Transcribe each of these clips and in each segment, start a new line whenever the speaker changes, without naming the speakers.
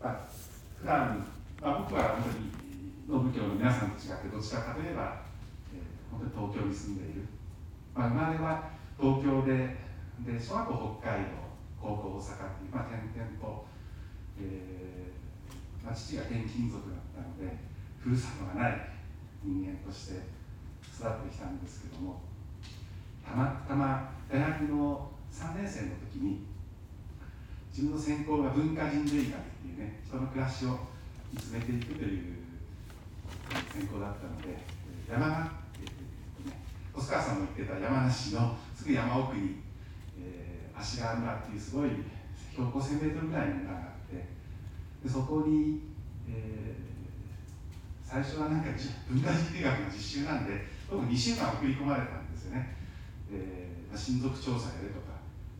まあ、普段、まあ、僕は本当に農部教の皆さんと違ってどちらかといえば、えー、本当に東京に住んでいる、まあ、生まれは東京でで小学校北海道高校大阪っていう、まあ、転々と、えーまあ、父が転勤族だったのでふるさとがない人間として育ってきたんですけどもたまたま大学の3年生の時に自分の専攻が文化人類学っていうね人の暮らしを見つめていくという専攻だったので山が、えーね、細川さんも言ってた山梨のすぐ山奥に、えー、芦川村っていうすごい標高 1000m ぐらいの村があってでそこに、えー、最初はなんか文化人類学の実習なんで僕2週間送り込まれたんですよね、えー、親族調査やれとか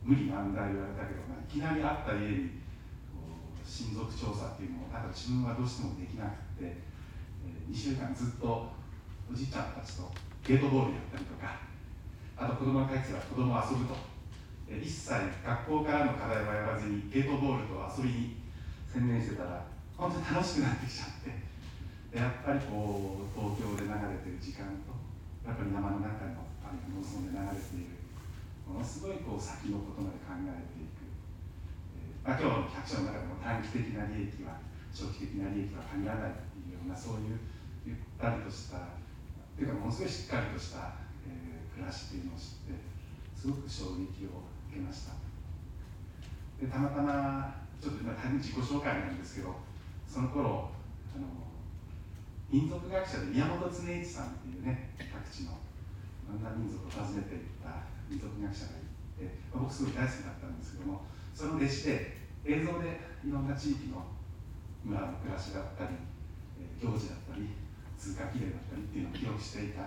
無理難題言われたけど、いきなり会った家に親族調査っていうのをなんか自分はどうしてもできなくて、えー、2週間ずっとおじいちゃんたちとゲートボールやったりとかあと子供が帰ってたら子供遊ぶと、えー、一切学校からの課題はやらずにゲートボールと遊びに専念してたら本当に楽しくなってきちゃって。やっぱりこう東京で流れてる時間とやっぱり山の中のあるいは農村で流れているものすごいこう先のことまで考えていく、えーまあ、今日の百姓の中でも短期的な利益は長期的な利益は限らないというようなそういうゆったりとしたというかものすごいしっかりとした、えー、暮らしというのを知ってすごく衝撃を受けました。でたまたまちょっと今大変自己紹介なんですけどその頃あの民族学者で宮本恒一さんっていうね各地のいろんな民族を訪ねていった民族学者がいて、僕すごい大好きだったんですけどもその弟子で映像でいろんな地域の村の暮らしだったり、行事だったり通過儀礼だったりっていうのを記録していた、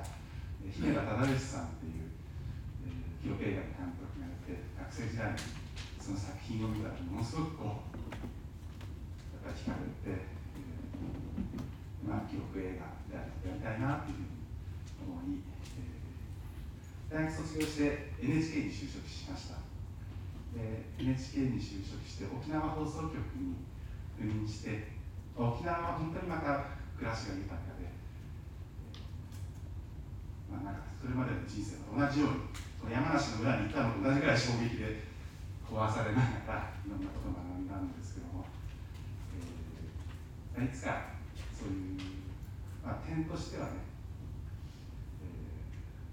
姫田忠義さんっていう、記録映画の監督がいて学生時代にその作品を見たらものすごくこうやっぱり惹かれて、えー、まあ記録映画でやりたいなっていうふうに思い大学卒業して NHK に就職しました。で NHK に就職して沖縄放送局に赴任して沖縄は本当にまた暮らしが豊かで、まあ、なんかそれまでの人生と同じように山梨の村に行ったのと同じぐらい衝撃で壊されながらいろんなことを学んだんですけども、えー、いつかそういう、まあ、点としてはね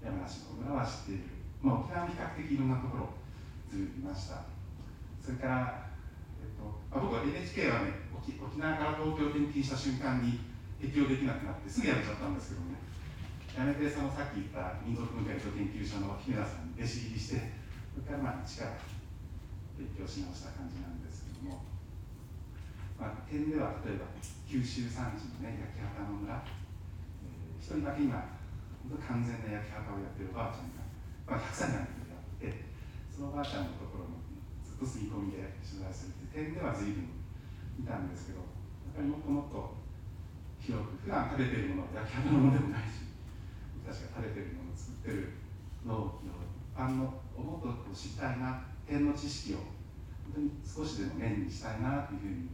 山梨の村は知っている、まあ、沖縄も比較的いろんなところずいました。それから、えっとあ、僕は NHK はね沖沖縄から東京転勤した瞬間に適用できなくなってすぐ辞めちゃったんですけどね。辞めてそのさっき言った民族文化医療研究所の姫田さんに弟子入りしてそれからまあ一から勉強し直した感じなんですけども、まあ、点では例えば九州山地のね焼き畑の村、えー、一人だけ今完全な焼き畑をやってるおばあちゃんが、まあ、100歳になってやってそのおばあちゃんのところにずっと住み込みで取材するっていう点では随分いたんですけどやっぱりもっともっと広く普段食べてるものは焼き畑のものでもないし私が食べてるものを作ってる農業一般のをもっと知りたいな点の知識を本当に少しでも面にしたいなというふうに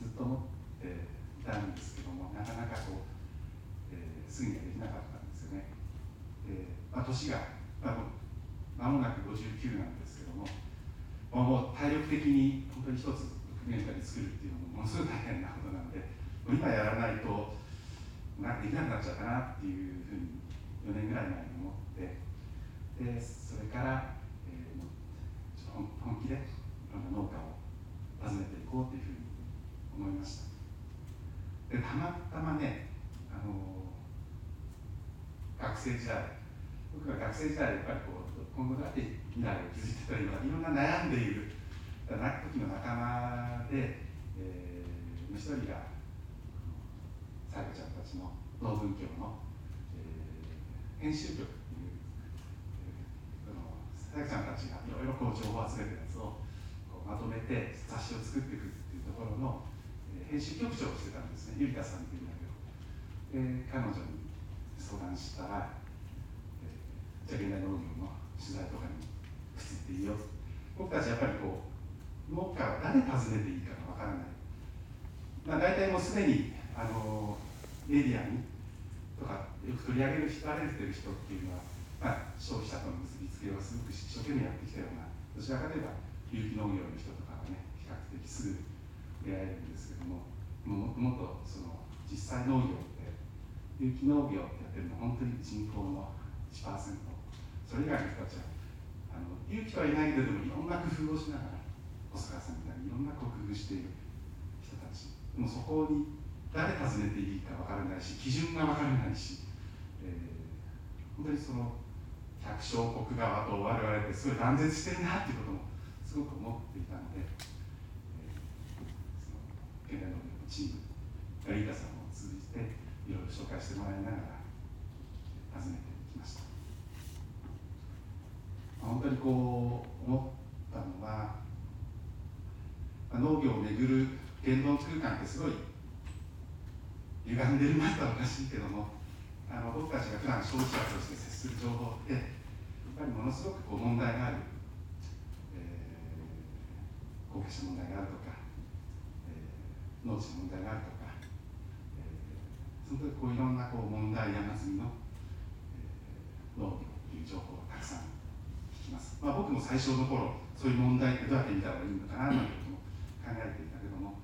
ずっと思っていたんですけどもなかなかこう、えー、すぐにはできなかった。えーまあ、年が、まあ、間もなく59なんですけども、まあ、もう体力的に本当に一つドキュメンタリー作るっていうのもものすごい大変なことなので今やらないとなんかできなくなっちゃうかなっていうふうに4年ぐらい前に思ってでそれから、えー、本気でいろんな農家を訪ねていこうというふうに思いました。でたまたまね生時代僕が学生時代やっぱりこう今後どうやって未来を築いてたらいいのかいろんな悩んでいる時の仲間で、えー、一人がさやかちゃんたちの農文教の、えー、編集局っていう、えー、さやかちゃんたちがいろいろこう情報を集めたやつをこうまとめて雑誌を作っていくっていうところの、えー、編集局長をしてたんですね。ゆりかさんっていうんだけど。彼女に相談したら、じゃあ現代農業の取材とかに移っていいよ僕たちやっぱりこう農家は誰訪ねていいかがわからない。まあ、大体もうすでにあのメディアにとかよく取り上げる人られてる人っていうのは、まあ、消費者との結びつけをすごく一生懸命やってきたようなどちらかといえば有機農業の人とかはね比較的すぐ出会えるんですけどもももっとその実際農業って有機農業ってやってるのは本当に人口の1%それ以外の人たちはあの有機はいないけどもいろんな工夫をしながら細川さんみたいにいろんな工夫している人たちでもそこに誰尋ねていいか分からないし基準が分からないし、えー、本当にその百姓国側と我々ってすごい断絶してるなっていうこともすごく思っていたので、えー、その現代のチームガリータさんを通じていろいろ紹介してもらいながら訪ねてきました。本当にこう思ったのは農業をめぐる言論空間ってすごい歪んでるなとはおかしいけどもあの僕たちが普段消費者として接する情報ってやっぱりものすごくこう問題がある、えー、後継者問題があるとか、えー、農地の問題があるとか、えー、その時こういろんなこう問題山積みの、えー、農業という情報がたくさんきます、まあ、僕も最初の頃そういう問題ってどうやって見たらいいのかなということも考えていたけども、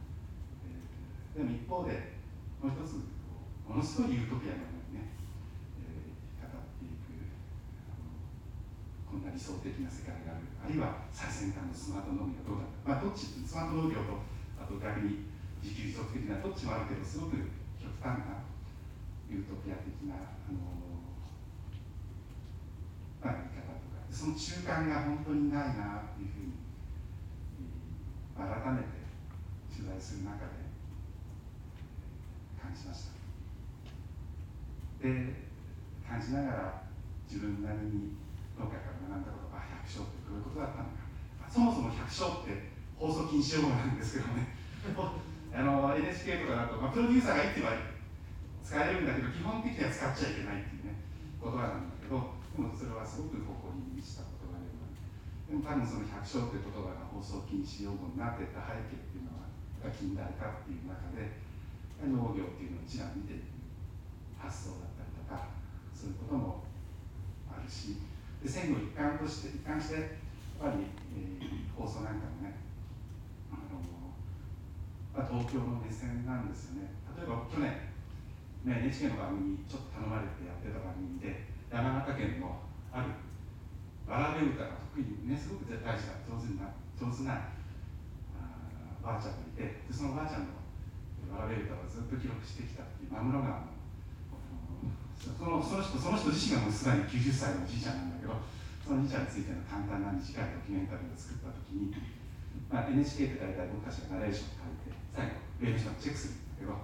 えー、でも一方でもう一つものすごいユートピアのようにね、えー、語っていくこんな理想的な世界がある。あるいは最先端のスマート農業どうだまあどっちスマート農業とあと逆に自給自足的などっちもあるけどすごく極端なユートピア的なあの、まあ、見方その中間が本当にないなというふうに改めて取材する中で感じました。で感じながら自分なりに農家から学んだことが百姓ってどういうことだったのか。そもそも百姓って放送禁止用語なんですけどね。あの NHK とかだと、まあ、プロデューサーが言っては使えるんだけど基本的には使っちゃいけないっていうね言葉なんだけどでもそれはすごく誇りに満ちた言葉でもある。でも多分その百姓っていう言葉が放送禁止用語になっていった背景っていうのは近代化っていう中で農業っていうのを一覧見て発想だったりとかそういうこともあるし。で戦後一貫として一貫してやっぱり、えー、放送なんかもねあの、まあ、東京の目線なんですよね。例えば去年、ね、NHK の番組ちょっと頼まれてやってた番組で山形県のあるわらべ歌が得意にねすごく大事な上手な上手なばあちゃんがいてでそのばあちゃんのわらべ歌をずっと記録してきたっていう真室川の。そのその人その人自身がもうすでに90歳のおじいちゃんなんだけどそのおじいちゃんについての簡単な短いドキュメンタリーを作った時に、まあ、NHK って大体僕たちがナレーションを書いて最後レーションをチェックするんだけど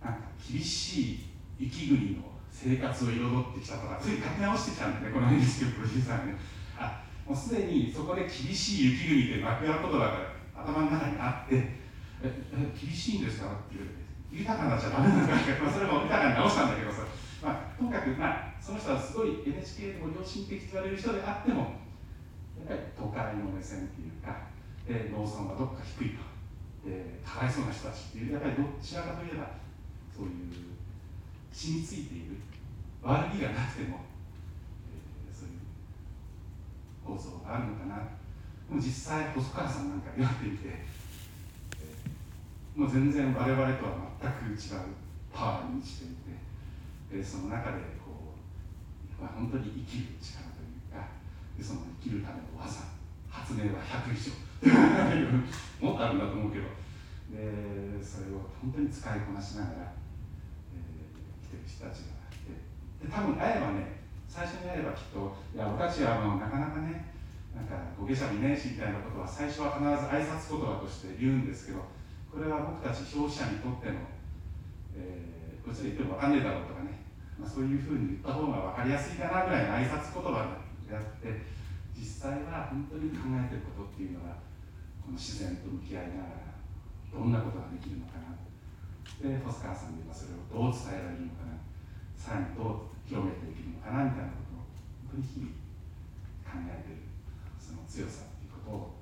なんか厳しい雪国の生活を彩ってきたとかつい書き直してきたんだねこの NHK プロデューサーね。あもうすでにそこで厳しい雪国で幕屋言葉が頭の中にあってえ厳しいんですかっていう豊かなっちゃダメなんだけど、まあ、それも豊かに直したんだけどさ、まあ、とにかく、まあ、その人はすごい NHK でも良心的と言われる人であってもやっぱり都会の目線っていうか、え農村はどっか低いと、えかわいそうな人たちっていうやっぱりどちらかといえばそういう染みついている。悪気がなくても、えー、そういう構造があるのかな。でも実際細川さんなんか言われてみてもう全然我々とは全く違うパワーに満ちていてでその中でこう、まあ、本当に生きる力というかでその生きるための技発明は100以上。もっとあるんだと思うけど。でそれを本当に使いこなしながら、人たちがで多分会えばね最初に会えばきっといや僕たちはもうなかなかねなんか後継者いないしみたいなことは最初は必ず挨拶言葉として言うんですけどこれは僕たち消費者にとっての、えー、こっちで言っても分かんねえだろうとかね、まあ、そういうふうに言った方が分かりやすいかなぐらいの挨拶言葉であって実際は本当に考えてることっていうのはこの自然と向き合いながらどんなことができるのかな。で細川さんではそれをどう伝えられるのかさらにどう広めていけるのかなみたいなことを本当に日々考えているその強さっていうことを、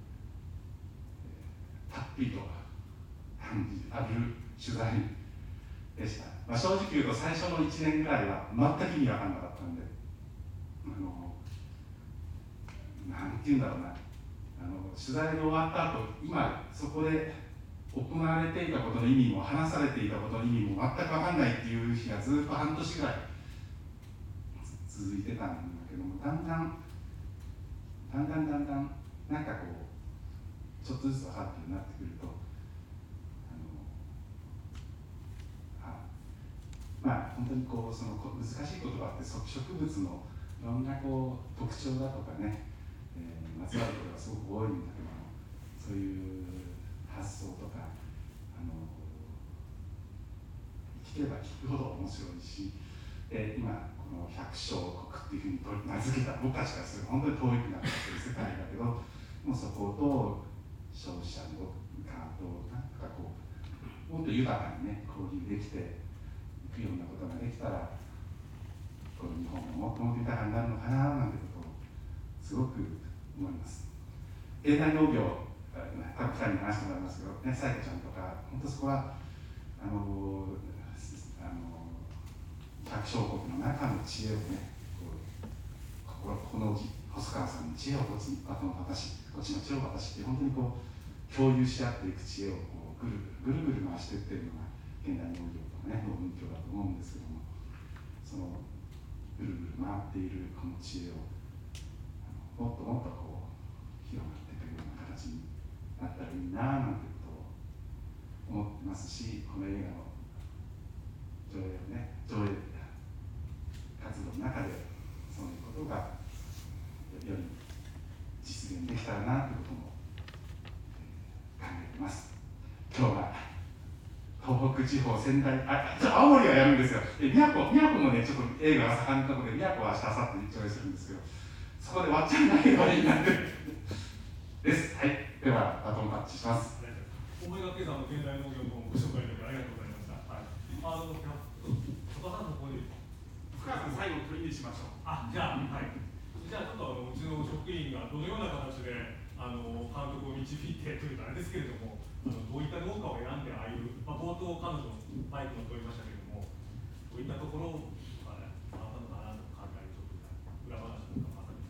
えー、たっぷりと感じある取材でした、まあ、正直言うと最初の1年ぐらいは全く意味わかんなかったんであのなんて言うんだろうな。あの取材が終わった後今そこで行われていたことの意味も話されていたことの意味も全く分かんないっていう日がずっと半年ぐらい続いてたんだけどもだんだんだんだんだんだんなんかこうちょっとずつ分かるようになってくるとあのあまあ本当にこうその難しい言葉って植物のいろんなこう特徴だとかね、まつわることがすごく多いんだけどもそういう発想とかあの聞けば聞くほど面白いし、えー、今この百姓国っていうふうに名付けた僕たちからする本当に遠いくなってる世界だけどもうそこと消費者の側となんかこうもっと豊かにね交流できていくようなことができたらこの日本ももっともっと豊かになるのかななんてことをすごく思います。経済農業多分2人に話してもらいますけどねさやかちゃんとか本当そこはあのあの百姓国の中の知恵をねこうこの細川さんの知恵をこっちあとの私こっちの知恵を私って本当にこう共有し合っていく知恵をこうぐるぐるぐるぐる回していってるのが現代農業とかね農文教だと思うんですけどもそのぐるぐる回っているこの知恵をもっともっとこう広がっていくような形になったらいいななんてことを思ってますしこの映画の上映ね上映活動の中でそういうことがより実現できたらなということも考えています。今日は東北地方仙台あちょ青森はやるんですよ。宮古宮古もねちょっと映画が盛んなところで宮古は明日明後日に上映するんですけどそこでわっちゃんないようになってです。はい。ではバトンタッチします。
思いがけさんの現代農業のご紹介でありがとうございました、はい、あの戸田さんのここで
深さん最後取りにしましょう。
あじゃあはい。じゃあちょっとあのうちの職員がどのような形であの監督を導いてというとあれですけれどもあのどういった農家を選んでああいう、まあ、冒頭彼女のバイク乗っておりましたけれどもどういったところが、ね、あったのかなと考えちょっと裏話とかまさに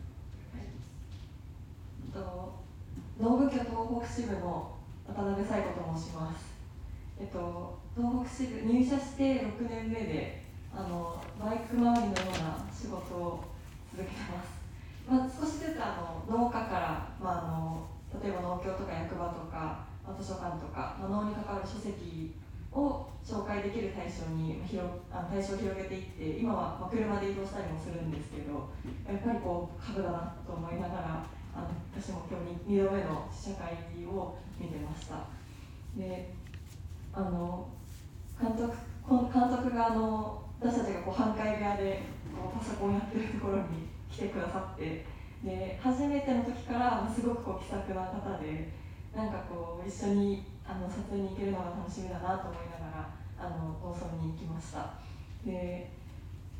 農部局東北支部の渡辺彩子と申します。えっと、東北支部入社して6年目であのバイク周りのような仕事を続けてます。まあ、少しずつあの農家から、まあ、あの例えば農協とか役場とか、まあ、図書館とか、まあ、農に関わる書籍を紹介できる対象に広あの対象を広げていって今は、まあ、車で移動したりもするんですけどやっぱりこう株だなと思いながらあの私も今日 2, 2度目の試写会を見てました。であの監督監督があの私たちがこう半壊部屋でこうパソコンやってるところに来てくださってで初めての時からすごくこう気さくな方でなんかこう一緒にあの撮影に行けるのが楽しみだなと思いながらあの農村に行きました。で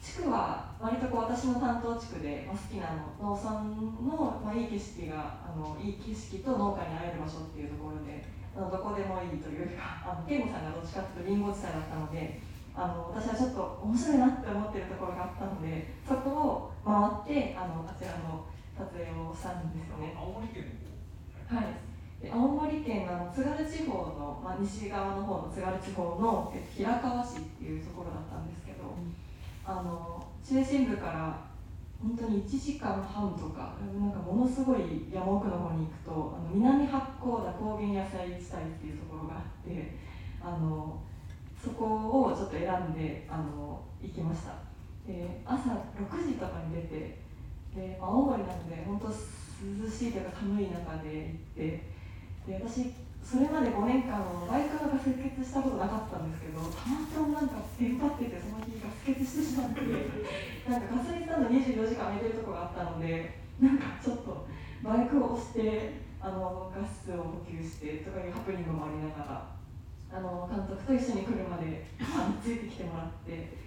地区は割とこう私の担当地区で、まあ、好きなの農村の、まあ、いい景色があのいい景色と農家に会える場所っていうところであのどこでもいいというかあの健吾さんがどっちかっていうとりんご地帯だったのであの私はちょっと面白いなって思ってるところがあったのでそこを回ってあのあちらの撮影をしたんですよね。
青森県
はいで青森県の津軽地方の、まあ、西側の方の津軽地方の、え平川市っていうところだったんですあの中心部から本当に1時間半とかなんかものすごい山奥の方に行くとあの南八甲田高原野菜地帯っていうところがあってあのそこをちょっと選んであの行きました。で朝6時とかに出てで青森なので本当涼しいというか寒い中で行ってで私それまで5年間バイクが設決したことなかったんですけどたまたまなんかテンパっててその日ガス欠してしまって なんかガソリンスタンド24時間空いてるとこがあったのでなんかちょっとバイクを押してあのガスを補給してとかいうハプニングもありながらあの監督と一緒に車でついてきてもらって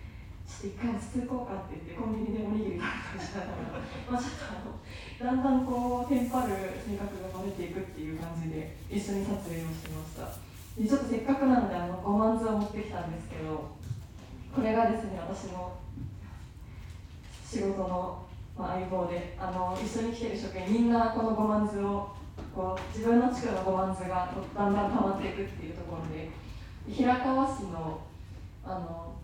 ちょっと一回落ち着こうかって言ってコンビニでおにぎり食べたりしながらまあちょっとあのだんだんこうテンパる性格がバレていくっていう感じで一緒に撮影をしてました。でちょっとせっかくなのであの5万図を持ってきたんですけどこれがですね私の仕事の、相棒であの一緒に来てる職員みんなこの5万図をこう自分の地区の5万図がだんだん溜まっていくっていうところで平川市のあの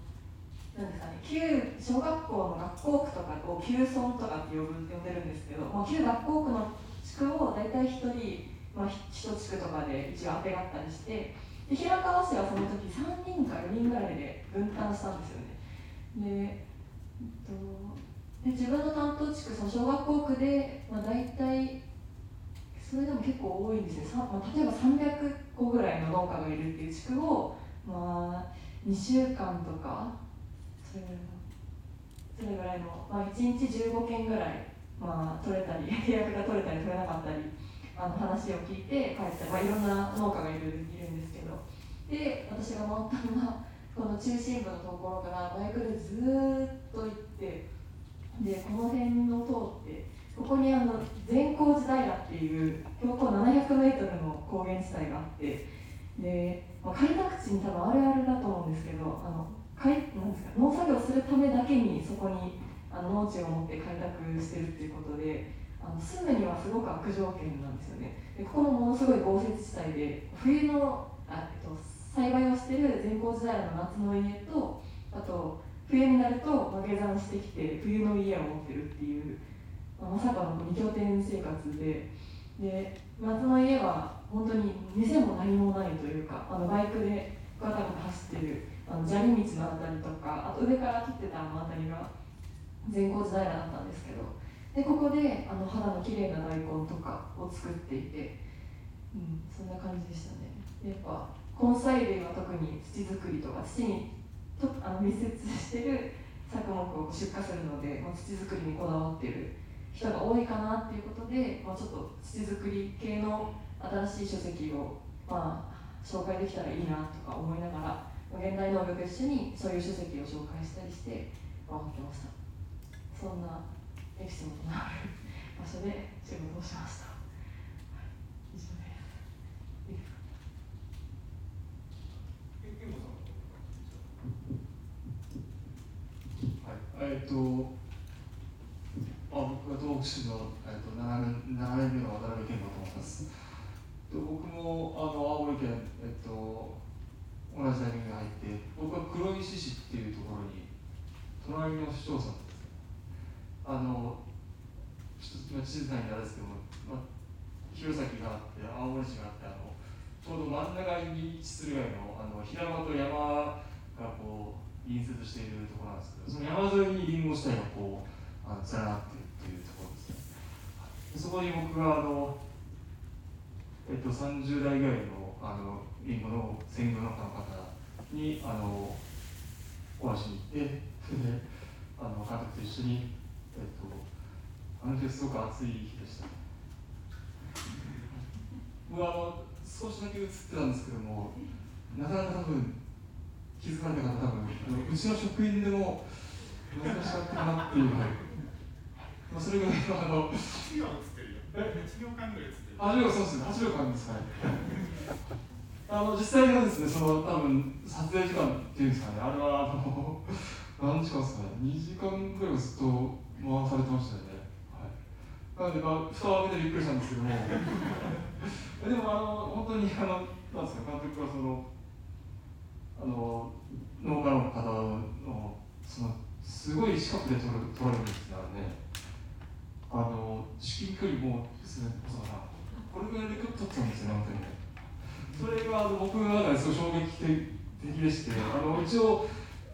なんですかね旧小学校の学校区とかを旧村とかって呼ぶ呼んでるんですけど、まあ、旧学校区の地区を大体1人、まあ、1地区とかで一応当てがったりしてで平川市はその時3人か4人ぐらいで分担したんですよね。で,、えっと、で自分の担当地区その小学校区で、まあ、大体それでも結構多いんですね、まあ、例えば300個ぐらいの農家がいるっていう地区を、まあ、2週間とかそれそれぐらいの、まあ、1日15件ぐらい、まあ、取れたり契約が取れたり取れなかったりあの話を聞いて帰ったり、まあ、いろんな農家がいるいるんですけどで私が回ったのはこの中心部のところからバイクでずっと行ってでこの辺を通ってここにあの善光寺平っていう標高700メートルの高原地帯があってで、まあ、開拓地に多分あるあるだと思うんですけどあのかいなんですか農作業するためだけにそこにあの農地を持って開拓してるっていうことであの住むにはすごく悪条件なんですよね。でここもものすごい豪雪地帯で冬のあ、えっと、栽培をしてる善光寺平の夏の家とあと冬になると下山してきて冬の家を持ってるっていう、まあ、まさかの二拠点生活で。で夏の家は本当に店も何もないというかあのバイクでガタガタ走ってるあの砂利道のあたりとかあと上から撮ってたあの辺りが善光寺平だったんですけどでここであの肌の綺麗な大根とかを作っていて、うん、そんな感じでしたね。やっぱ根菜類は特に土作りとか土にとあの密接してる作物を出荷するので、まあ、土作りにこだわってる人が多いかなっていうことで、まあ、ちょっと土作り系の新しい書籍を、まあ、紹介できたらいいなとか思いながら現代農業と一緒にそういう書籍を紹介したりして回ってましたそんなエピソードのある場所で仕事をしました、はい、以上です
はい、えっ、とあ僕は東北市の、えー、と 7, 年7年目の渡辺健吾と申します。僕もあの青森県、えっ、と同じ大学に入って僕は黒石市っていうところに隣の市町村ですあのちょっと地図ないんであれですけども、まあ、弘前があって青森市があってあのちょうど真ん中に位置するぐらいのあの平間と山がこう隣接しているところなんですけどその山沿いにリンゴ地帯がこうあの連なっているというところですね。そこに僕があのえっと、30代ぐらいのあのリンゴの専業農家の方にあのお話に行ってそれであの監督と一緒に、えっと、あの日すごく暑い日でした僕はあの少しだけ映ってたんですけどもなかなか多分気づかれた方多分あのうちの職員でも難しかったかなっていう、はいまあ、それぐらいのあの
8秒映ってるよ8秒間ぐらい映ってる
8秒そうですね8秒間ですはいあの実際のですね、その多分撮影時間っていうんですかね、あれはあの何時間ですかね、2時間ぐらいずっと回されてましたよね。はい、なので、まあ、蓋を開けてびっくりしたんですけども、でもあの本当にあのなんですか監督はそのあの農家の方のそのすごい近くで撮る撮られるんですね、あれね。あの至近距離もですね、細田さん、これぐらいで撮ったんですよね、本当に。それがあの僕の中ですごい衝撃的でしてあの一応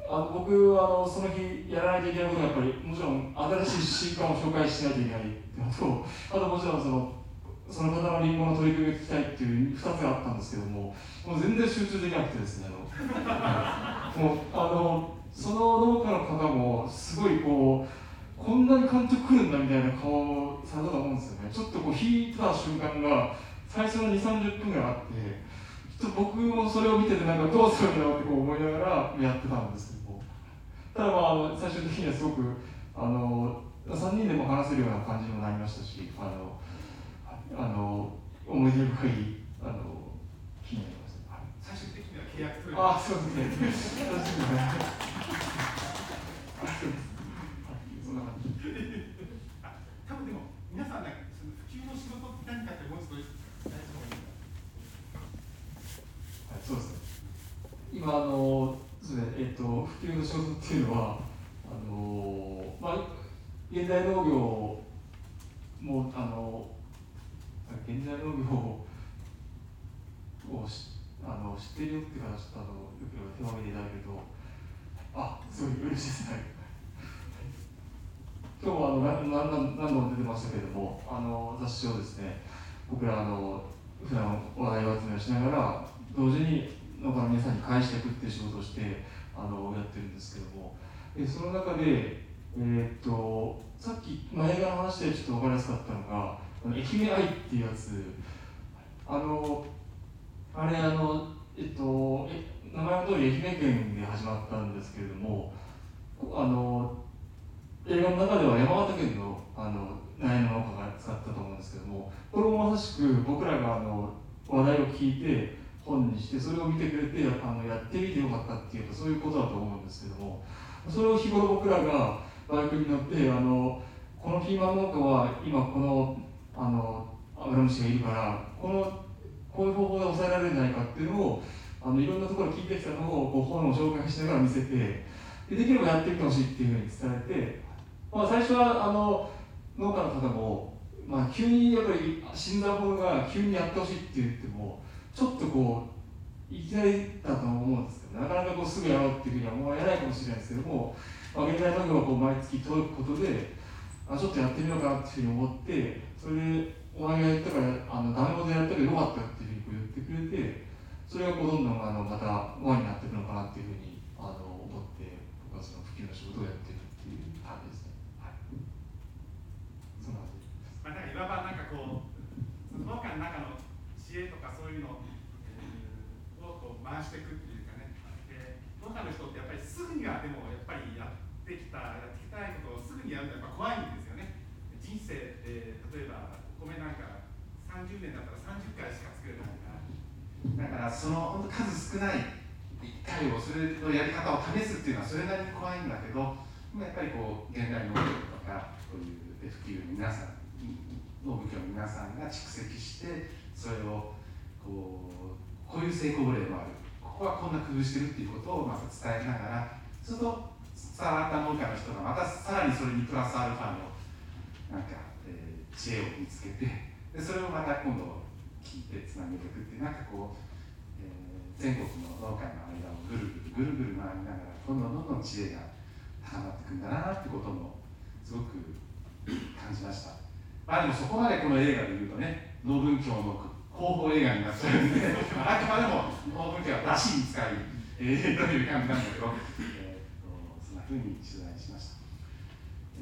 あの僕はあのその日やらないといけないことはやっぱりもちろん新しい習慣を紹介しないといけないっていうのとあともちろんそのその方のリンゴの取り組みを聞きたいっていう2つがあったんですけどももう全然集中できなくてですねあのもうあのその農家の方もすごいこうこんなに監督来るんだみたいな顔をされたと思うんですよね。ちょっとこう引いた瞬間が最初の2 3 0分ぐらいあってちょっと僕もそれを見ててなんかどうするんだろうってこう思いながらやってたんですけど。ただまあ最終的にはすごくあの3人でも話せるような感じにもなりましたしあのあの思い出深いあの日になりました、はい、
契約取れ
あそうですね楽しみですねそんな感じ
あ多分でも皆さんねその普及の仕事って何かってもう少し大事な方がいいんだ
はい、そうですね。今あのそうですねえっ、と普及の仕事っていうのはあのまあ現代農業もあの現代農業をしあの知ってるよっていう方ちょっとあのよければ手を挙げていただけるとあすごい嬉しいですね。今日はあの何何何度も出てましたけれどもあの雑誌をですね僕らあの普段話題を集めしながら同時に農家の皆さんに返していくっていう仕事をしてあのやってるんですけども。でその中で、えっとさっき、まあ、映画の話でちょっと分かりやすかったのが「の愛媛愛」っていうやつ。あのあれあのえっとえ名前の通り愛媛県で始まったんですけれどもあの映画の中では山形県のあの苗の農家が使ったと思うんですけどもこれもまさしく僕らがあの話題を聞いて本にしてそれを見てくれてあのやってみてよかったっていうそういうことだと思うんですけどもそれを日頃僕らがバイクに乗ってあのこのピーマン農家は今このあのアブラムシがいるからこのこういう方法で抑えられるんじゃないかっていうのをあのいろんなところ聞いてきたのをこう本を紹介しながら見せてでできればやってみてほしいっていうふうに伝えて、まあ、最初はあの農家の方も、まあ、急にやっぱり死んだものが急にやってほしいって言ってもちょっとこういきなりだと思うんですけどなかなかこうすぐやろうっていうふうには思えないかもしれないですけども、あ、現代農業がこう毎月届くことであちょっとやってみようかなっていうふうに思ってそれでお前がやったからあのダメ元でやったけどよかったっていうふうにこう言ってくれてそれがこうどんどんあのまた輪になっていくのかなっていうふうにあの思って僕はその普及の仕事をやってるっていう感じですね。はい、そんな感じです
まあ、なんかいわばなんかこうその農家の中の知恵とかそういうの、えーをこう回していくっていうかねで農家の人ってやっぱりすぐにはでもやっぱりやってきたやってきたいことをすぐにやるとやっぱ怖いんですよね人生って例えばお米なんか30年だったら30回しか作れないから
だからその本当数少ない1回をそれのやり方を試すっていうのはそれなりに怖いんだけどやっぱりこう現代農業とかこういう普及の皆さん農務協の皆さんが蓄積してそれをこうこういう成功例もあるここはこんな工夫してるっていうことをまた伝えながらそうすると伝わった農家の人がまたさらにそれにプラスアルファのなんか、えー知恵を見つけてでそれをまた今度聞いてつなげていくってなんかこう、えー全国の農家の間をぐるぐるぐるぐる回りながらどんどんどんどん知恵が高まっていくんだなってこともすごく感じました。まあでもそこまでこの映画で言うとね農文教の広報映画になっちゃうんであくまでも農文教は出しに使い、えー、という感じなんだけど、えーそんな風に取材しました、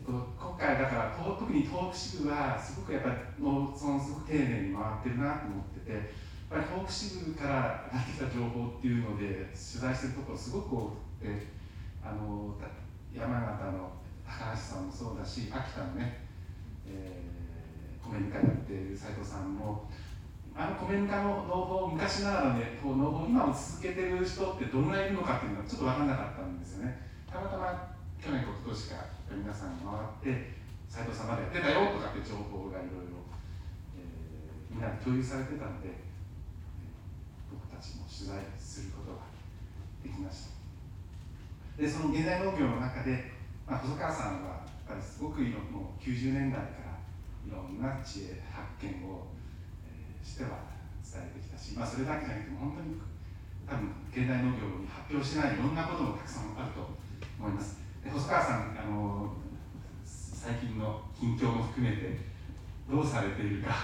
今回だから特に東北支部はすごくやっぱり農村すごく丁寧に回ってるなと思っててやっぱり東北支部から上がってた情報っていうので取材してるところすごく多くてあの山形の高橋さんもそうだし秋田のね、えー、米ぬかやってる斉藤さんもあの米ぬかの農法昔ながらのね農法今も続けてる人ってどのぐらいいるのかっていうのはちょっと分からなかったんですよね。たまたま去年か一昨年か皆さん回って斉藤さんまでやってたよとかって情報がいろいろえーみんなで共有されてたので僕たちも取材することができました。でその現代農業の中で、まあ、細川さんはやっぱりすごくいろもう90年代からいろんな知恵発見を、えーしては伝えてきたし、まあ、それだけじゃなくても本当に多分現代農業に発表してないいろんなこともたくさんあると思います。細川さんあの最近の近況も含めてどうされているか。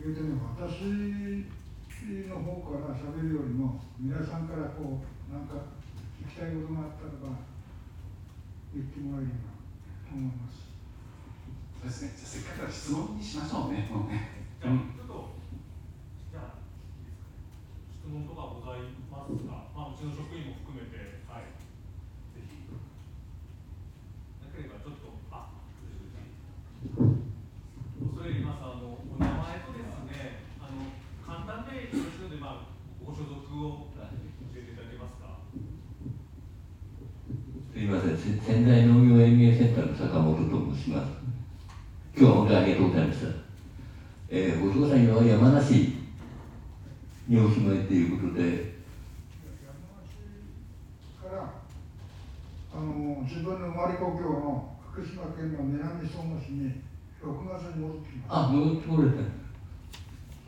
言うてね私の方から喋るよりも皆さんからこうなんか聞きたいことがあったらば言ってもらえればと思います
そうですね。じゃあせっかくだから質問にしましょうねもうね。
じゃあ、ちょっと、じゃあ、いいですかね。質問とかございますか。まあ、うちの職員も含めて、はい。ぜひ。なければ、ちょっと、あ、恐れ入ります。あのお名前とですねあの簡単でよろしいので、まあ、ご所属を教えていただけますか？
すみません、仙台農業園芸センターの坂本と申します。今日は本当にありがとうございました。えー、お父さんは山梨にお住まいということで、
山梨からあの自分の生まれ故郷の福島県の南相馬市に6月に戻ってきました。
あ、戻ってこれた。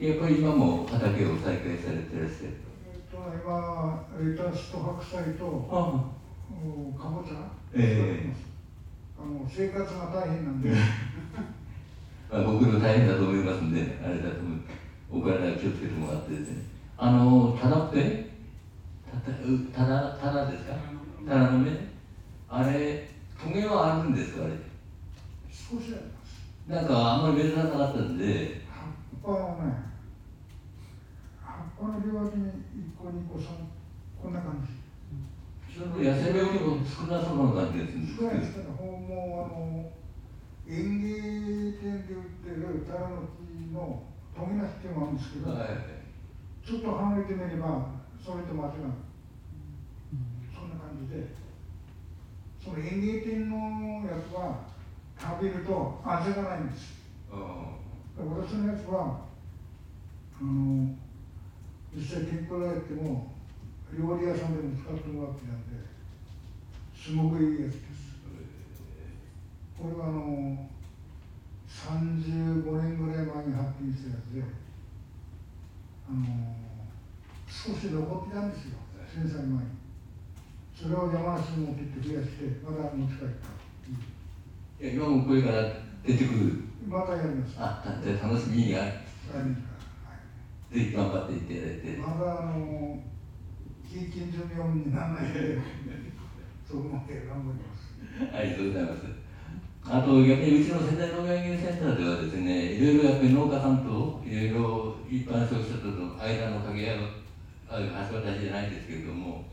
やっぱり今も畑を再開されてらっしゃる。
えっと今レタスと白菜とかぼちゃ
ええ
あの生活が大変なんで
ま あ、僕の大変だと思いますんで、あれだと思う。お体気をつけてもらってですね。あの、ただって、たたうただ、ただですか？ただの目あれ、トゲはあるんですか？あれ。なんかあんまり目立たなかったんで、
葉っぱはね葉っぱの両脇に1個2個3こんな感じ。
その痩せ量にも少なそうな感じですけど
少ないです。けどもうあの園芸店で売ってるタラの木のトゲなしっていうのがあるんですけど、
はい。
ちょっと離れてみればそれと間違うそんな感じで。その園芸店のやつは食べると味がないんです。
あ
私のやつはあの実際天ぷらやっても料理屋さんでも使ってもらってたんですごくいいやつです。これはあの35年ぐらい前に発見したやつであの少し残ってたんですよ。震災前に。それを山梨に持って行って増やしてまた持ち帰った
いや今もこれから出てくる。
またやります
あ、じゃあ楽しみに、はい
来年から、はい
ぜひ頑張っていただいて。
まだあの非近所病にならないで、そこまで頑張ります。
ありがとうございます。あと逆にうちの仙台農業園芸センターではですね、いろいろやっぱり農家さんといろいろ一般消費者との間の掛け合いをあ橋渡しじゃないですけれども、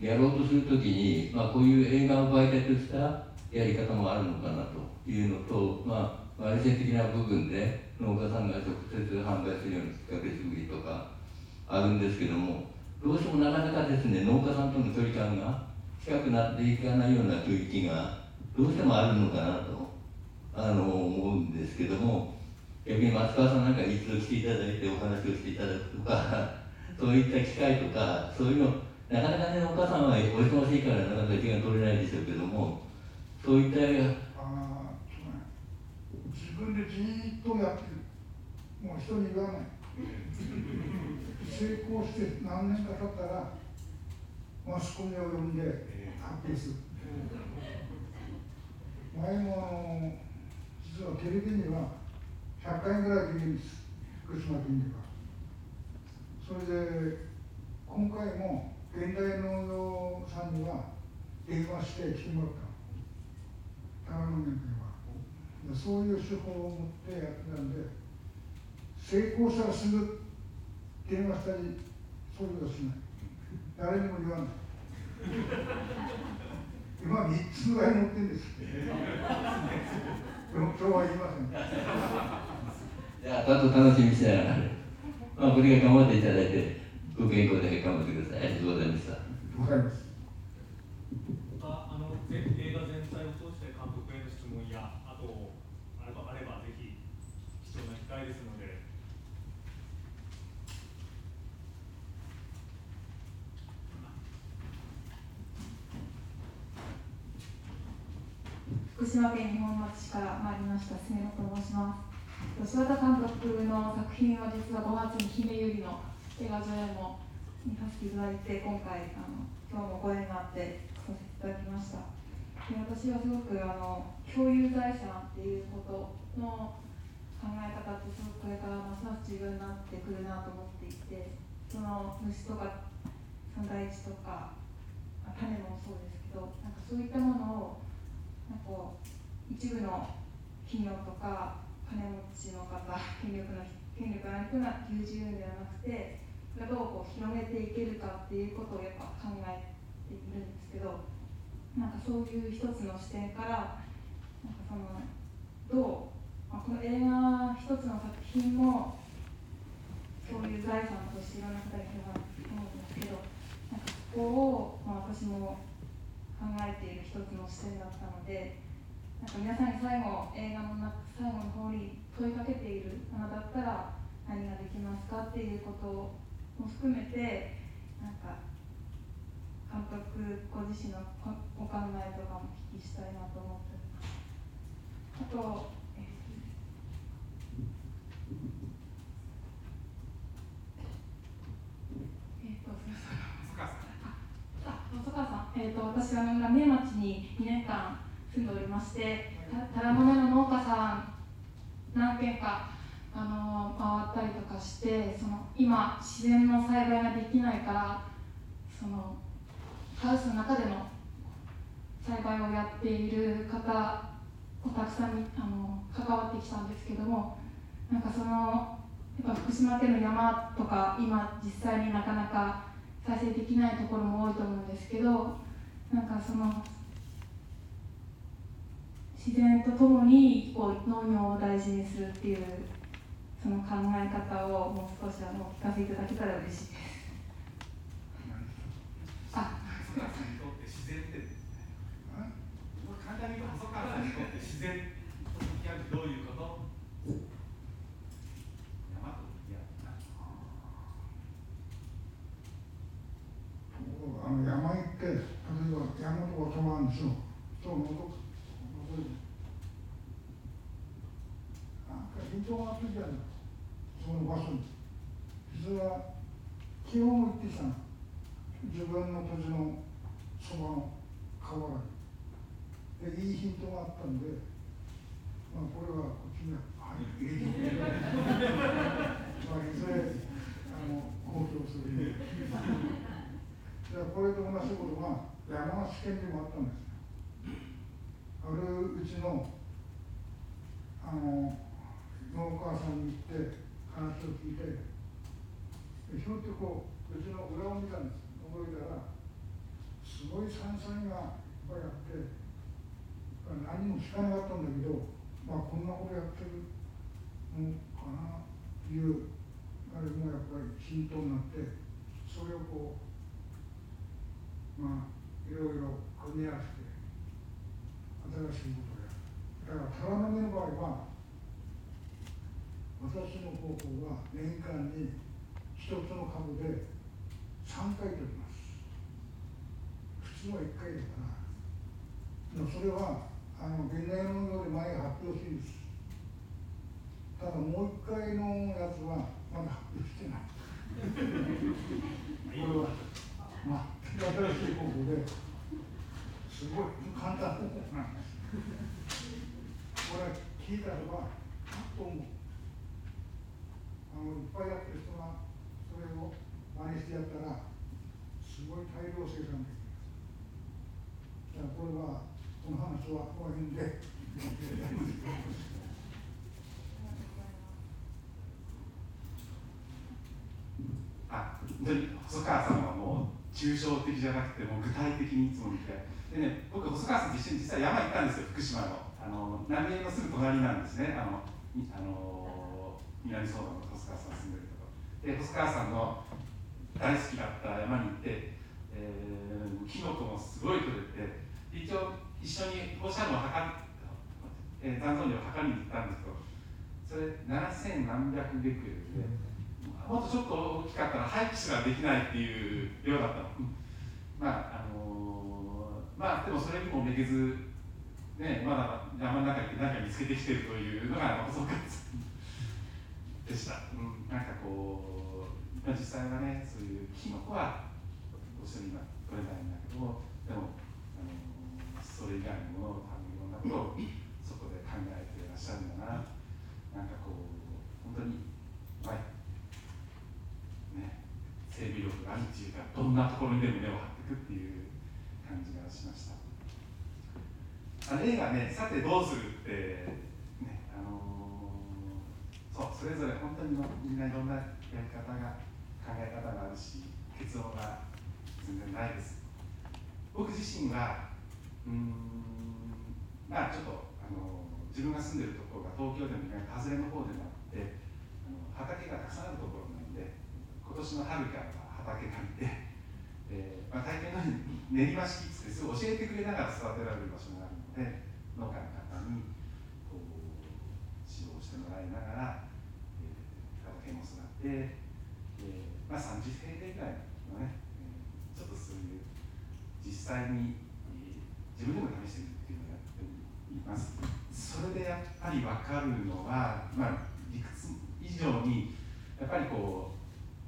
やろうとするときに、まあ、こういう映画を媒体としたやり方もあるのかなというのと、まあ、割性的な部分で農家さんが直接販売するようなきっかけ作りとかあるんですけども、どうしてもなかなかですね、農家さんとの距離感が近くなっていかないような区域がどうしてもあるのかなとあの思うんですけども逆に松川さんなんか一度来ていただいてお話をしていただくとか そういった機会とかそういうのなかなかねお母さんはお忙しいからなかなか時間取れないでしょうけどもそういった
あーそうね自分でじーっとやってる。もう人に言わない。成功して何年か経ったら、マスコミを呼んで発表する。前もあの実はテレビには100回ぐらい出るんです。福島県では。それで今回も現代農業さんには電話して来てもらった。長野県では。そういう手法を持ってやってたんで、成功したらすぐ電話したり、そうい。うことしない。誰にも言わない。今3つぐらい。持ってるんです。でも今日は言い。ません。
じゃあと楽しみにしながら、まあ、これが頑張ってい。ただい。てご健康で頑張ってください。ありがとうござい。ました
ござい。ます。
ああの映画全体を通してやあとあればあればぜひ貴重な機会ですので。
福島県二本松市から参りましたすみと申します。柴田監督の作品は実は5月に姫ゆりの映画上映も見させていただいて今回あの今日もご縁があって来させていただきました。私はすごくあの共有財産っていうことの考え方ってすごくこれからますます重要になってくるなと思っていてその虫とか三大地とか種もそうですけどなんかそういったものをなんか一部の企業とか金持ちの方権力の権力がなくな優柔ではなくてそれをこう広げていけるかっていうことをやっぱ考えているんですけどなんかそういう一つの視点からなんかそのどうまあ、この映画一つの作品もそういう財産としていろんな方に広がると思うんですけどなんかそこを、まあ、私も考えている一つの視点だったのでなんか皆さんに最後映画の中最後の方に問いかけているあなただったら何ができますかっていうことも含めてなんか監督ご自身のお考えとかもお聞きしたいなと思って。あと、えー、えー、とすみません
細川さん。
あ細川さん、えーと、私は浪江町に2年間住んでおりましてたたらの芽の農家さん何軒かあの回ったりとかしてその今自然の栽培ができないからそのハウスの中での栽培をやっている方をたくさんあの関わってきたんですけどもなんかそのやっぱ福島県の山とか今実際になかなか再生できないところも多いと思うんですけどなんかその自然とともにこう農業を大事にするっていうその考え方をもう少しあのお聞かせいただけたら嬉しいです。あ
細川さんにとって自然って簡単に言うと細川さんにとって自然と向き合うどういうこと山と向き合う
あの山行って例えば山とか泊まるんですよそうのぞ覗いてなんか人がついてあるその場所に実は昨日も行ってきたの自分の土地のそばの河原にでいいヒントがあったんでまあこれはこっちにはい入れてくれまあいずれあの公表する。じゃあこれと同じことが山梨県でもあったんです。よ。あるうちのあの農家さんに行って話を聞いてでひょってこううちの裏を見たんです覗いたらすごい山菜がいっぱいあって何も聞かなかったんだけどまあこんなことやってるのかなっていうあれもやっぱり浸透になってそれをこうまあいろいろ組み合わせて新しいことをやる。だから虎の目の場合は私の方法は年間に一つの株で3回取ります。普通は1回からでもそれはあの現代農業で前発表していいですただもう1回のやつはまだ発表してないこれはまあ新しい方法ですごい簡単な方法なんですこれ聞いたらばあっと思うあのいっぱいやってる人がそれを真似してやったらすごい大量生産できますじゃあこれはこの話はこの辺で。
あ本当に細川さんはもう抽象的じゃなくてもう具体的にいつも向き合いでね僕細川さんと一緒に実際山行ったんですよ福島の。あの浪江のすぐ隣なんですね。あのあの南相馬の細川さん住んでるとこ。で細川さんの大好きだった山に行って、えー、キノコもすごい取れて一応一緒に放射能を測っ、えー、残存量を測りに行ったんですけどそれ7000何百ベクレルで、もっとちょっと大きかったら廃棄すらできないっていう量だったの。まああのー、まあでもそれにもめげず、ね、まだ山の中に何か見つけてきてるというのが細川さんでした。うん、なんかこう、まあ、実際はね、そういうキノコはどうしても今取れないんだけど、でも、あのー、それ以外のものを、多分いろんなことをそこで考えていらっしゃるんだな。なんかこう、本当に、はい。ね、整備力があるっていうか、どんなところにでも根を張っていくっていう感じがしました。あの映画ね、さてどうするって、ね、あのー、そう、それぞれ本当にみんないろんなやり方が、考え方があるし、結論が全然ないです。僕自身は、うん、まあちょっと、あの、自分が住んでるところが東京でも意外と外れの方でもあってあの畑がたくさんあるところなんで今年の春から畑借りて、えーまあ、大抵のように練馬式ってすぐ教えてくれながら育てられる場所があるので農家の方にこう指導してもらいながら、えー、畑も育て、えーまあ、30平米ぐらいのね、えーちょっとそういう実際に、自分でも試してみるっていうのをやっています。それでやっぱり分かるのは、まあ、理屈以上にやっぱりこう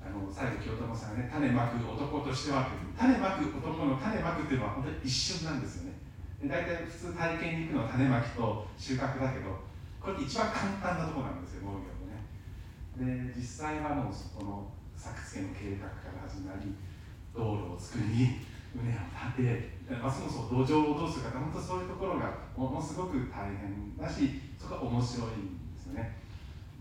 あの最後清友さんがね種まく男としては種まく男の種まくっていうのは本当に一瞬なんですよね。大体普通体験に行くのは種まきと収穫だけどこれって一番簡単なところなんですよ農業のね。で実際はもうそこの作付けの計画から始まり道路を作り畝を立てますます土壌をどうするか本当そういうところがものすごく大変だしそこは面白いんですよね。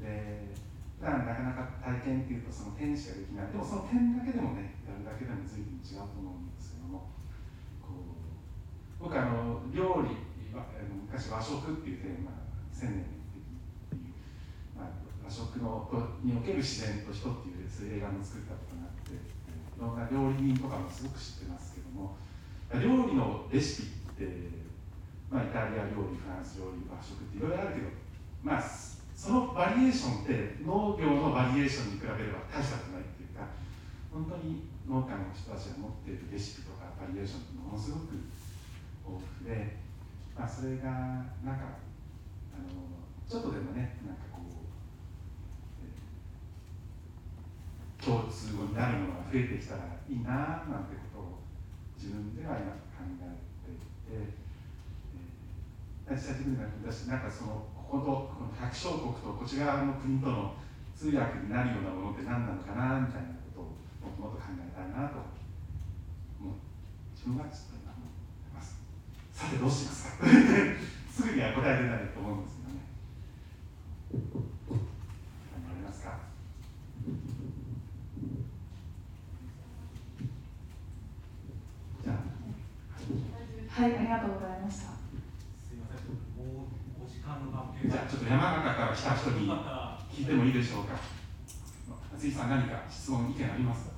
でだからなかなか体験っていうとその点しかできない。でもその点だけでもねやるだけでも随分違うと思うんですけどもこう僕あの料理昔和食っていうテーマ千年っていう、まあ、和食のにおける自然と人っていうそういう映画も作ったことがあっていろんな料理人とかもすごく知ってます。も料理のレシピって、まあ、イタリア料理フランス料理和食っていろいろあるけどまあそのバリエーションって農業のバリエーションに比べれば大したことないっていうか本当に農家の人たちが持っているレシピとかバリエーションってものすごく豊富で、まあ、それがなんかあのちょっとでもねなんかこう、共通語になるものが増えてきたらいいななんて自分では今考えていて、えー、私は自分でだしなんかそのこことこの百姓国とこっち側の国との通訳になるようなものって何なのかなみたいなことをもっともっと考えたいなと思う自分はちょっと今思ってますさてどうしますかすぐには答え出ないと思うんですけどね何かありますかじゃあ
はい、ありがとうございました。
すいません、もうお時間の関係
じゃあちょっと山形から来た人に聞いてもいいでしょうか。松井さん何か質問意見ありますか？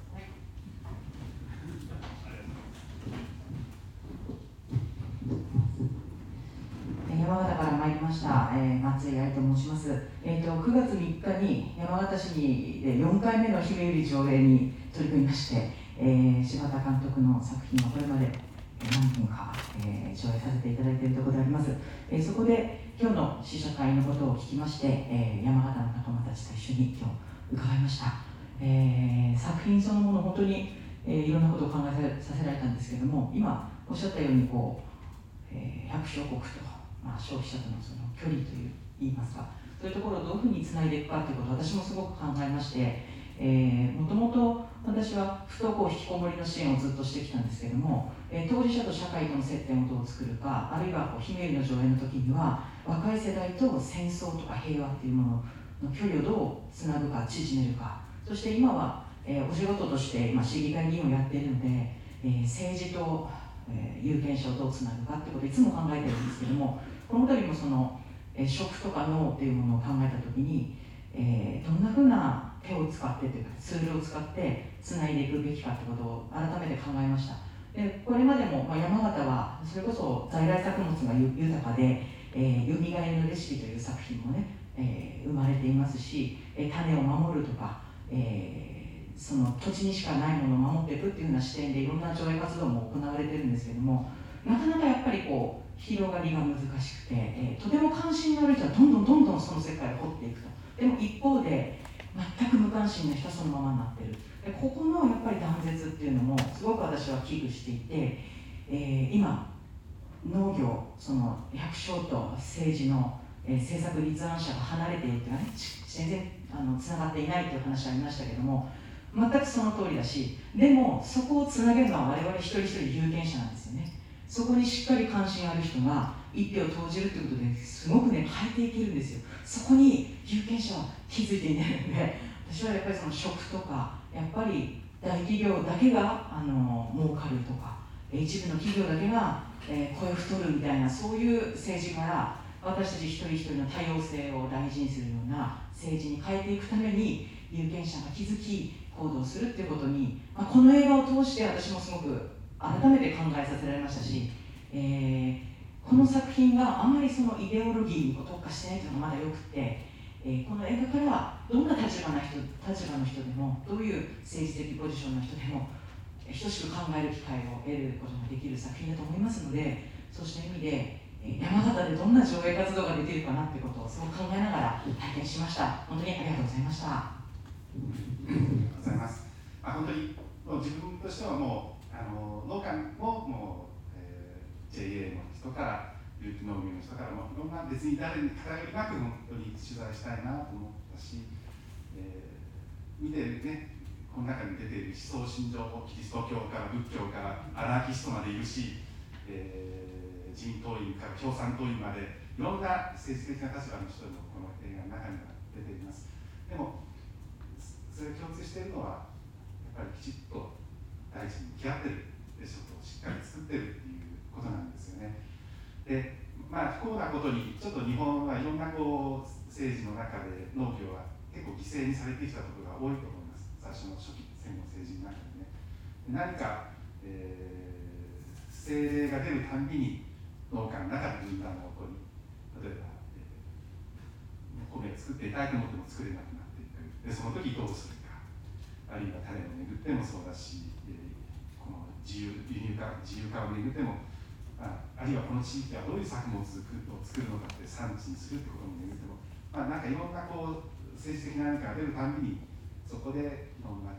山形から参りました、えー松井愛と申します、えー、と9月3日に山形市にで4回目の姫ゆり上映に取り組みまして、えー柴田監督の作品はこれまでえー何本か、えー上映させていただいているところであります、えーそこで今日の試写会のことを聞きまして、えー山形の仲間たちと一緒に今日伺いました、えー作品そのもの本当に、えーいろんなことを考えさせられたんですけども今おっしゃったようにこう、えー百姓国と、まあ、消費者とのその距離という言いますかそういうところをどういうふうにつないでいくかということを私もすごく考えまして、えーもともと私は不登校引きこもりの支援をずっとしてきたんですけども、えー当事者と社会との接点をどう作るかあるいはこう姫ゆりの上演の時には若い世代と戦争とか平和っていうものの距離をどうつなぐか縮めるかそして今は、えーお仕事として今市議会議員をやっているので、えー政治と、えー有権者をどうつなぐかってことをいつも考えてるんですけどもこの度もその、えー食とか脳っていうものを考えた時に、えーどんなふうな手を使ってというかツールを使ってつないでいくべきかってことを改めて考えました。でこれまでも、まあ、山形はそれこそ在来作物がゆ豊かで「えー、よみがえりのレシピ」という作品もね、えー生まれていますし、え種を守るとか、えーその土地にしかないものを守っていくっていうような視点でいろんな上映活動も行われてるんですけどもなかなかやっぱりこう広がりが難しくて、えーとても関心のある人はどんどんどんどんその世界を掘っていくと。でも一方で全く無関心な人そのままになってる。でここのやっぱり断絶っていうのもすごく私は危惧していて、えー今農業その百姓と政治の、えー政策立案者が離れているっていうのはね全然あのつながっていないという話ありましたけども全くその通りだしでもそこをつなげるのは我々一人一人有権者なんですよね。そこにしっかり関心ある人が一票を投じるということですごくね変えていけるんですよ。そこに有権者は気づいていないので 私はやっぱりその食とかやっぱり大企業だけがあの儲かるとか一部の企業だけが、えー声太るみたいなそういう政治から私たち一人一人の多様性を大事にするような政治に変えていくために有権者が気づき行動するっていうことに、まあ、この映画を通して私もすごく改めて考えさせられましたし、えー、この作品があまりそのイデオロギーに特化してないというのがまだよくて、えー、この映画からどんな立場の人立場の人でもどういう政治的ポジションの人でも等しく考える機会を得ることができる作品だと思いますのでそうした意味で山形でどんな上映活動ができるかなということをすごく考えながら体験しました。本当にありがとうございました。あ
りがとうございます。あ本当にもう自分としてはもうあの農家ももう、えー、JA の人から有機農業の人からもいろんな別に誰に偏りなく本当に取材したいなと思ったし、えー、見てるねこの中に出ている思想信条もキリスト教から仏教からアナーキストまでいるし、えー、自民党員から共産党員までいろんな政治的な立場の人もこの映画の中には出ています。でもそれ共通しているのはやっぱりきちっと大臣に向き合ってるでしょとしっかり作ってるっていうことなんですよね。でまあ不幸なことにちょっと日本はいろんなこう政治の中で農業は結構犠牲にされてきたところが多いと思います。最初の初期戦後政治の中でね。何か、えー、政令が出るたんびに農家の中で分断が起こり例えば、えー、米を作っていたいと思っても作れなくなっていくでその時どうするか。あるいは種をめぐってもそうだし、えー、この自由輸入化自由化をめぐってもああるいはこの地域はどういう作物を作るのかって産地にするってこともめぐっても、まあ、なんかいろんなこう政治的な何かが出るたんびにそこでいろんな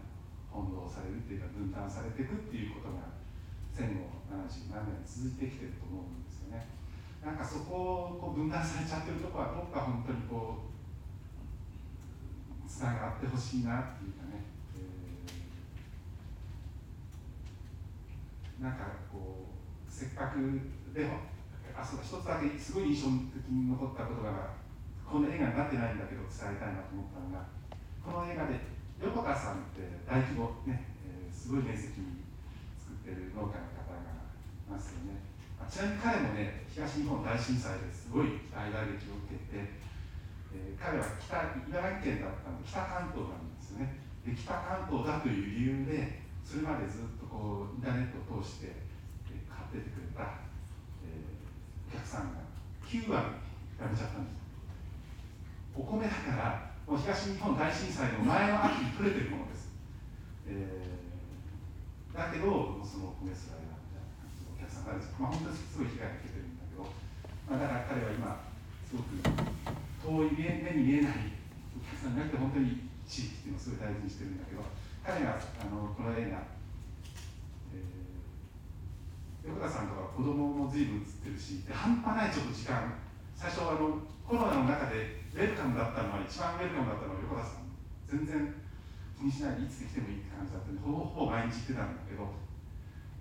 翻弄されるっていうか分断されていくっていうことが戦後70何年続いてきてると思うんですよね。なんかそこをこう分断されちゃってるとこはどっか本当にこうつながってほしいなっていうかね、えー、なんかこうせっかくでもあそ一つだけすごい印象的に残った言葉がこの映画になってないんだけど伝えたいなと思ったのがこの映画で横田さんって大規模ね、えー、すごい面積に作ってる農家の方がいますよね、あ、ちなみに彼もね東日本大震災ですごい大打撃を受けて、えー、彼は北茨城県だったので北関東なんですよね。で北関東だという理由でそれまでずっとこうインターネットを通して、えー、買ってくれた、えー、お客さんが9割辞めちゃったんです。お米だからもう東日本大震災の前の秋に取れてるものです、えー、だけどそのお米すらやみたいな感じのお客さんがですまあ本当にすごい被害を受けてるんだけど、まあ、だから彼は今すごく遠い目に見えないお客さんじゃなくて本当に地域っていうのをすごい大事にしてるんだけど彼があのこの映画、横田さんとか子供も随分映ってるしで半端ないちょっと時間最初あのコロナの中でウェルカムだったのは一番ウェルカムだったのは横田さん。全然気にしないでいつ来てもいいって感じだったんでほぼほぼ毎日行ってたんだけど、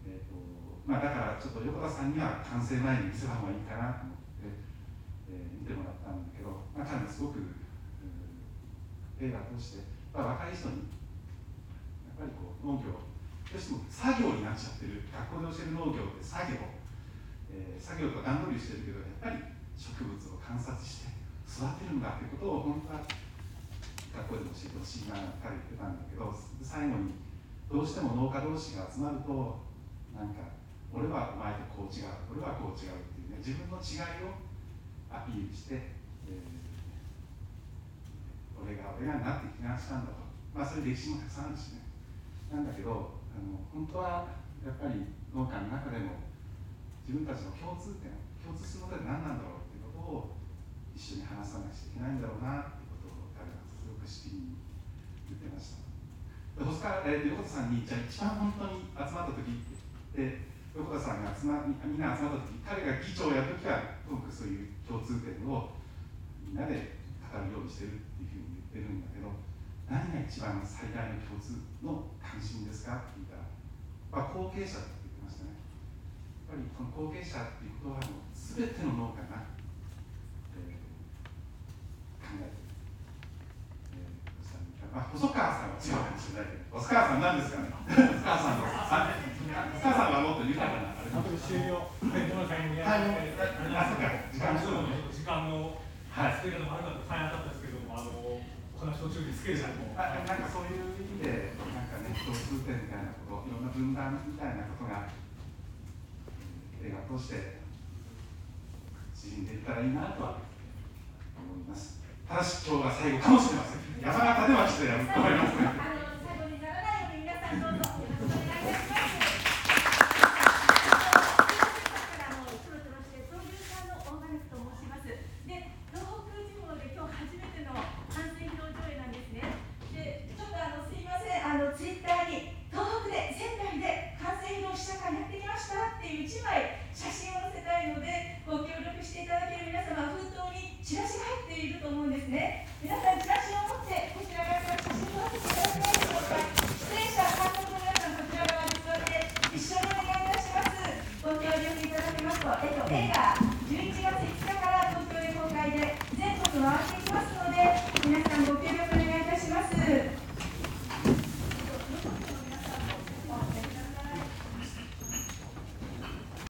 えーとまあ、だからちょっと横田さんには完成前に見せた方がいいかなと思って、えー、見てもらったんだけど、まあ、彼すごく、映画を通して、まあ、若い人にやっぱりこう農業どうしても作業になっちゃってる。学校で教える農業って作業、えー、作業とか段取りしてるけどやっぱり植物を観察して育てるんだってことを本当は学校でも教えてほしいなって言ってたんだけど最後にどうしても農家同士が集まるとなんか俺はお前とこう違う俺はこう違うっていうね自分の違いをアピールして、えー、俺が俺がなって批判したんだと。まあそういう歴史もたくさんあるしね。なんだけどあの本当はやっぱり農家の中でも自分たちの共通点共通するのって何なんだろうっていうことを一緒に話さなくちゃいけないんだろうなってことを彼はすごくしきに言ってましたで細川、えー、横田さんにじゃあ一番本当に集まった時って横田さんが集まみんな集まった時彼が議長をやる時はともかくそういう共通点をみんなで語るようにしてるっていうふうに言ってるんだけど何が一番最大の共通の関心ですかって言ったら、まあ、後継者って言ってましたねやっぱりこの後継者っていうことはもう全ての農家があ、細川さんは違うかもしれないけど、細川さん何ですかね。細川さんの。あ、細川さんはもっと豊かな。あれ。終了。あ、そっか、時間。
間の
はい
作り方も悪かった大変だったんですけども、あのお話途中ですけれども、
あなんかそういう意味で、共通点みたいなこと、いろんな分断みたいなことが、映画として縮んでいったらいいなとは思います。ただし、今日が最後かもしれません。山形ではちょっとやると思いますね。